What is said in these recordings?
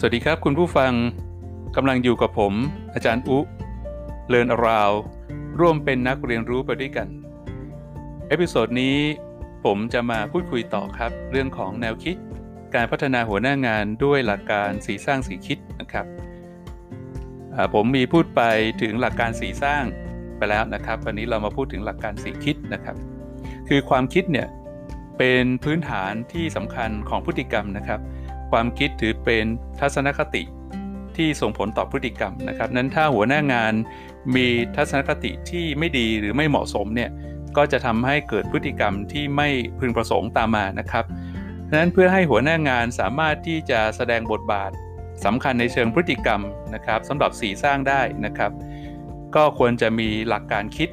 สวัสดีครับคุณผู้ฟังกำลังอยู่กับผม อาจารย์อุเลินอราว ร่วมเป็นนักเรียนรู้ไปด้วยกัน episode นี้ผมจะมาพูดคุยต่อครับ เรื่องของแนวคิด การพัฒนาหัวหน้างานด้วยหลักการสี่สร้างสี่คิดนะครับผมมีพูดไปถึงหลักการสี่สร้างไปแล้วนะครับ วันนี้เรามาพูดถึงหลักการสี่คิดนะครับ คือความคิดเนี่ยเป็นพื้นฐานที่สำคัญของพฤติกรรมนะครับ ความคิดถือเป็นทัศนคติที่ส่งผลต่อพฤติกรรมนะครับ นั้นถ้าหัวหน้างานมีทัศนคติที่ไม่ดีหรือไม่เหมาะสมเนี่ยก็จะทำให้เกิดพฤติกรรมที่ไม่พึงประสงค์ตามมานะครับดังนั้นเพื่อให้หัวหน้างานสามารถที่จะแสดงบทบาทสำคัญในเชิงพฤติกรรมนะครับสำหรับสีสร้างได้นะครับ ก็ควรจะมีหลักการคิด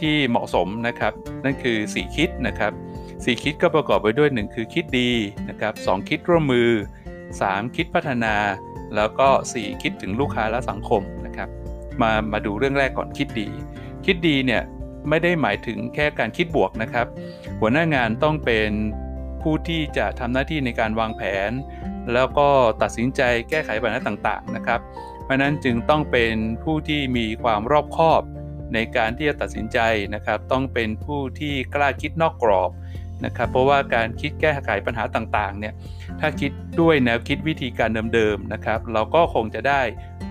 ที่เหมาะสมนะครับ นั่นคือสีคิดนะครับ สี่คิดก็ประกอบไปด้วย 1 คือคิดดีนะครับสคิดร่วมมือ 3 คิดพัฒนา แล้วก็ 4 คิดถึงลูกค้าและสังคมนะครับมามาดูเรื่องแรกก่อนคิดดี คิดดีเนี่ยไม่ได้หมายถึงแค่การคิดบวกนะครับ หัวหน้างานต้องเป็นผู้ที่จะทำหน้าที่ในการวางแผน แล้วก็ตัดสินใจแก้ไขปัญหาต่างๆนะครับ เพราะนั้นจึงต้องเป็นผู้ที่มีความรอบคอบในการที่จะตัดสินใจนะครับ ต้องเป็นผู้ที่กล้าคิดนอกกรอบ นะครับเพราะว่าการคิดแก้ไขปัญหาต่างๆเนี่ยถ้าคิดด้วยแนวคิดวิธีการเดิมๆนะครับ เราก็คงจะได้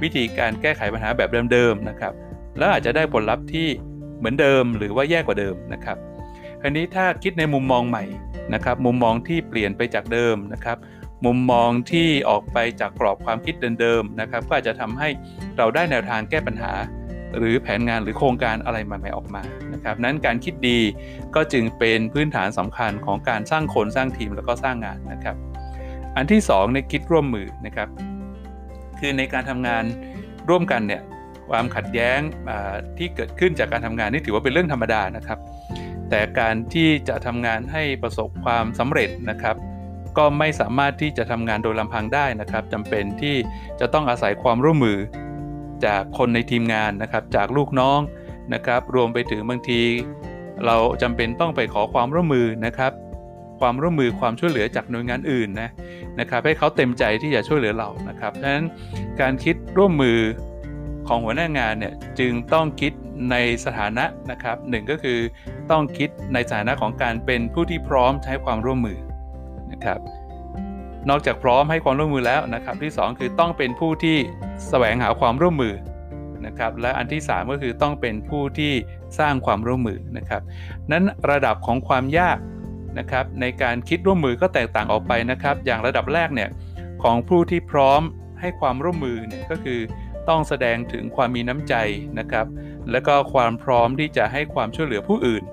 วิธีการแก้ไขปัญหาแบบเดิมๆนะครับ แล้วอาจจะได้ผลลัพธ์ที่เหมือนเดิมหรือว่าแย่กว่าเดิมนะครับอันนี้ถ้าคิดในมุมมองใหม่นะครับ มุมมองที่เปลี่ยนไปจากเดิมนะครับ มุมมองที่ออกไปจากกรอบความคิดเดิมๆนะครับ ก็อาจจะทำให้เราได้แนวทางแก้ปัญหา หรือแผนงานหรือโครงการอะไรใหม่ๆออกมานะครับนั้นการคิดดีก็จึงเป็นพื้นฐานสำคัญของการสร้างคนสร้างทีมแล้วก็สร้างงานนะครับ อันที่2ในคิดร่วมมือนะครับ คือในการทำงานร่วมกันเนี่ยความขัดแย้งที่เกิดขึ้นจากการทำงานนี่ถือว่าเป็นเรื่องธรรมดานะครับ แต่การที่จะทำงานให้ประสบความสำเร็จนะครับก็ไม่สามารถที่จะทำงานโดยลำพังได้นะครับจำเป็นที่จะต้องอาศัยความร่วมมือ จากคนในทีมงานนะครับ จากลูกน้องนะครับ รวมไปถึงบางที เราจำเป็นต้องไปขอความร่วมมือนะครับ ความร่วมมือความช่วยเหลือจากหน่วยงานอื่นนะนะครับให้เขาเต็มใจที่จะช่วยเหลือเรานะครับดังนั้นการคิดร่วมมือของหัวหน้างานเนี่ยจึงต้องคิดในสถานะนะครับหนึ่งก็คือต้องคิดในสถานะของการเป็นผู้ที่พร้อมใช้ความร่วมมือนะครับ นอกจากพร้อมให้ความร่วมมือแล้วนะครับ ที่ 2 คือต้องเป็นผู้ที่แสวงหาความร่วมมือนะครับและอันที่ 3 ก็คือต้องเป็นผู้ที่สร้างความร่วมมือนะครับนั้นระดับของความยากนะครับในการคิดร่วมมือก็แตกต่างออกไปนะครับ อย่างระดับแรกเนี่ยของผู้ที่พร้อมให้ความร่วมมือเนี่ยก็คือต้องแสดงถึงความมีน้ำใจนะครับ และก็ความพร้อมที่จะให้ความช่วยเหลือผู้อื่น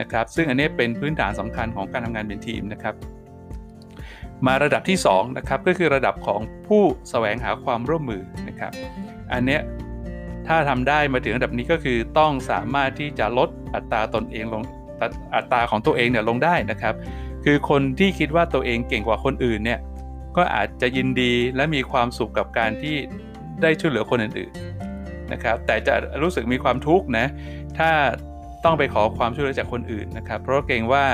นะครับ ซึ่งอันนี้เป็นพื้นฐานสำคัญของการทำงานเป็นทีมนะครับ มาระดับที่2นะครับก็คือระดับของผู้แสวงหาความร่วมมือนะครับ อันเนี้ยถ้าทำได้มาถึงระดับนี้ก็คือต้องสามารถที่จะลดอัตราตนเองลงอัตราของตัวเองเนี่ยลงได้นะครับ คือคนที่คิดว่าตัวเองเก่งกว่าคนอื่นเนี่ยก็อาจจะยินดีและมีความสุขกับการที่ได้ช่วยเหลือคนอื่นๆนะครับ แต่จะรู้สึกมีความทุกข์นะถ้าต้องไปขอความช่วยเหลือจากคนอื่นนะครับ เพราะเกรงว่า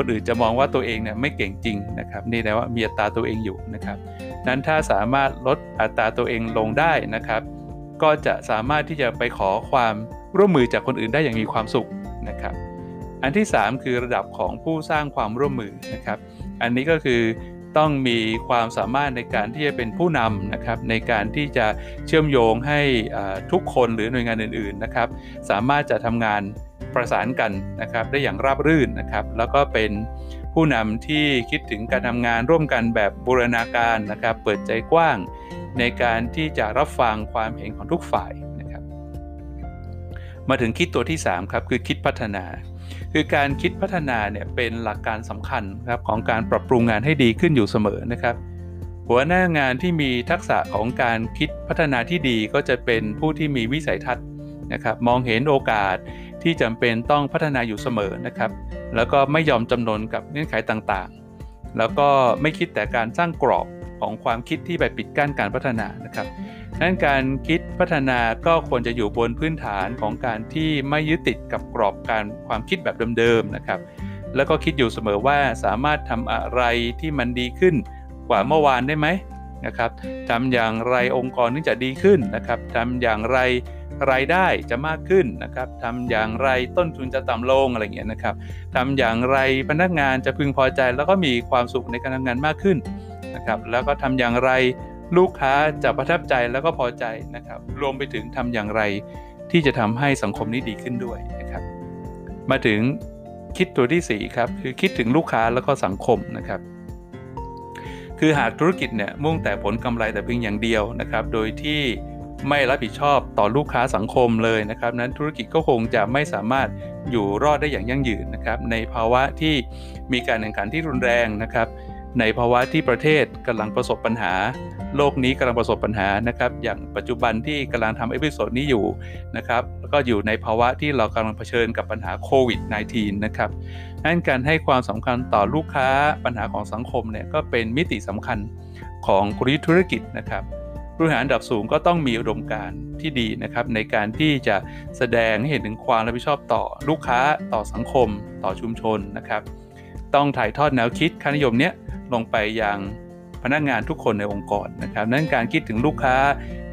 คนอื่นจะมองว่าตัวเองเนี่ยไม่เก่งจริงนะครับนี่แปลว่ามีอัตราตัวเองอยู่นะครับนั้นถ้าสามารถลดอัตราตัวเองลงได้นะครับ ก็จะสามารถที่จะไปขอความร่วมมือจากคนอื่นได้อย่างมีความสุขนะครับ อันที่ 3 คือระดับของผู้สร้างความร่วมมือนะครับ อันนี้ก็คือต้องมีความสามารถในการที่จะเป็นผู้นำนะครับ ในการที่จะเชื่อมโยงให้ทุกคนหรือหน่วยงานอื่น ๆนะครับ สามารถจะทำงาน ประสานกันนะครับได้อย่างราบรื่นนะครับ แล้วก็เป็นผู้นำที่คิดถึงการทำงานร่วมกันแบบบูรณาการนะครับ เปิดใจกว้างในการที่จะรับฟังความเห็นของทุกฝ่ายนะครับ มาถึงคิดตัวที่3ครับคือคิดพัฒนา คือการคิดพัฒนาเนี่ยเป็นหลักการสำคัญครับของการปรับปรุงงานให้ดีขึ้นอยู่เสมอนะครับหัวหน้างานที่มีทักษะของการคิดพัฒนาที่ดีก็จะเป็นผู้ที่มีวิสัยทัศน์นะครับ มองเห็นโอกาส ที่จำเป็นต้องพัฒนาอยู่เสมอนะครับ แล้วก็ไม่ยอมจำนนกับเงื่อนไขต่างๆ แล้วก็ไม่คิดแต่การสร้างกรอบของความคิดที่ไปปิดกั้นการพัฒนานะครับนั้นการคิดพัฒนาก็ควรจะอยู่บนพื้นฐานของการที่ไม่ยึดติดกับกรอบการความคิดแบบเดิมๆนะครับ แล้วก็คิดอยู่เสมอว่าสามารถทำอะไรที่มันดีขึ้นกว่าเมื่อวานได้ไหมนะครับทำอย่างไรองค์กรถึงจะดีขึ้นนะครับทำอย่างไร รายได้จะมากขึ้นนะครับทำอย่างไรต้นทุนจะต่ำลงอะไรเงี้ยนะครับทำอย่างไรพนักงานจะพึงพอใจแล้วก็มีความสุขในการทำงานมากขึ้นนะครับแล้วก็ทำอย่างไรลูกค้าจะประทับใจแล้วก็พอใจนะครับรวมไปถึงทำอย่างไรที่จะทำให้สังคมนี้ดีขึ้นด้วยนะครับมาถึงคิดตัวที่4ครับคือคิดถึงลูกค้าแล้วก็สังคมนะครับคือหากธุรกิจเนี่ยมุ่งแต่ผลกำไรแต่เพียงอย่างเดียวนะครับโดยที่ ไม่รับผิดชอบต่อลูกค้าสังคมเลยนะครับ นั้นธุรกิจก็คงจะไม่สามารถอยู่รอดได้อย่างยั่งยืนนะครับ ในภาวะที่มีการแข่งขันที่รุนแรงนะครับ ในภาวะที่ประเทศกำลังประสบปัญหา โลกนี้กำลังประสบปัญหานะครับ อย่างปัจจุบันที่กำลังทำ episode นี้อยู่นะครับแล้วก็อยู่ในภาวะที่เรากำลังเผชิญกับปัญหาโควิด -19 นะครับนั่นการให้ความสำคัญต่อลูกค้าปัญหาของสังคมเนี่ยก็เป็นมิติสำคัญของกลยุทธ์ธุรกิจนะครับ ผู้บริหารระดับสูงก็ต้องมีอุดมการณ์ที่ดีนะครับในการที่จะแสดงให้เห็นถึงความรับผิดชอบต่อลูกค้าต่อสังคม ต่อชุมชนนะครับ ต้องถ่ายทอดแนวคิดค่านิยมเนี้ยลงไปยังพนักงานทุกคนในองค์กรนะครับ นั้นการคิดถึงลูกค้า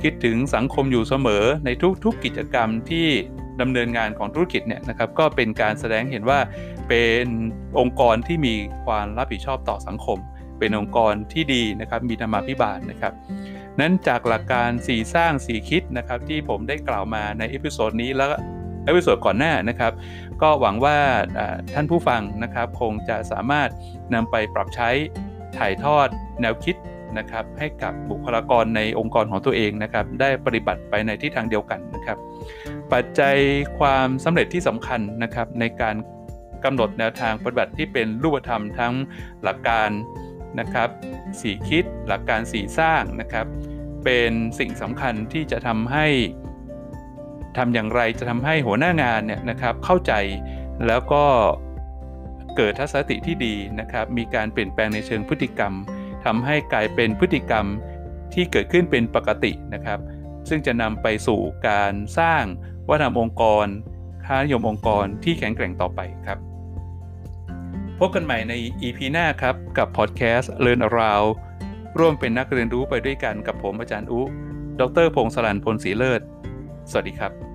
คิดถึงสังคมอยู่เสมอในทุกๆกิจกรรมที่ดำเนินงานของธุรกิจเนี่ยนะครับก็เป็นการแสดงเห็นว่าเป็นองค์กรที่มีความรับผิดชอบต่อสังคม เป็นองค์กรที่ดีนะครับมีธรรมาภิบาลนะครับ นั้นจากหลักการ4สร้าง4คิดนะครับที่ผมได้กล่าวมาใน episode นี้แล้วepisode ก่อนหน้านะครับ ก็หวังว่าท่านผู้ฟังนะครับคงจะสามารถนำไปปรับใช้ถ่ายทอดแนวคิดนะครับให้กับบุคลากรในองค์กรของตัวเองนะครับ ได้ปฏิบัติไปในทิศทางเดียวกันนะครับ ปัจจัยความสำเร็จที่สำคัญนะครับในการกำหนดแนวทางปฏิบัติที่เป็นรูปธรรมทั้งหลักการ นะครับสี่คิดหลักการสี่สร้างนะครับ เป็นสิ่งสำคัญที่จะทำให้ทำอย่างไรจะทำให้หัวหน้างานเนี่ยนะครับเข้าใจแล้วก็เกิดทัศนคติที่ดีนะครับ มีการเปลี่ยนแปลงในเชิงพฤติกรรมทำให้กลายเป็นพฤติกรรมที่เกิดขึ้นเป็นปกตินะครับ ซึ่งจะนำไปสู่การสร้างวัฒนธรรมองค์กร ค่านิยมองค์กรที่แข็งแกร่งต่อไปครับ พบกันใหม่ใน EP หน้าครับ กับพอดแคสต์ Learn Around ร่วมเป็นนักเรียนรู้ไปด้วยกันกับผมอาจารย์อุ ดรพงศลันพลศรีเลิศ สวัสดีครับ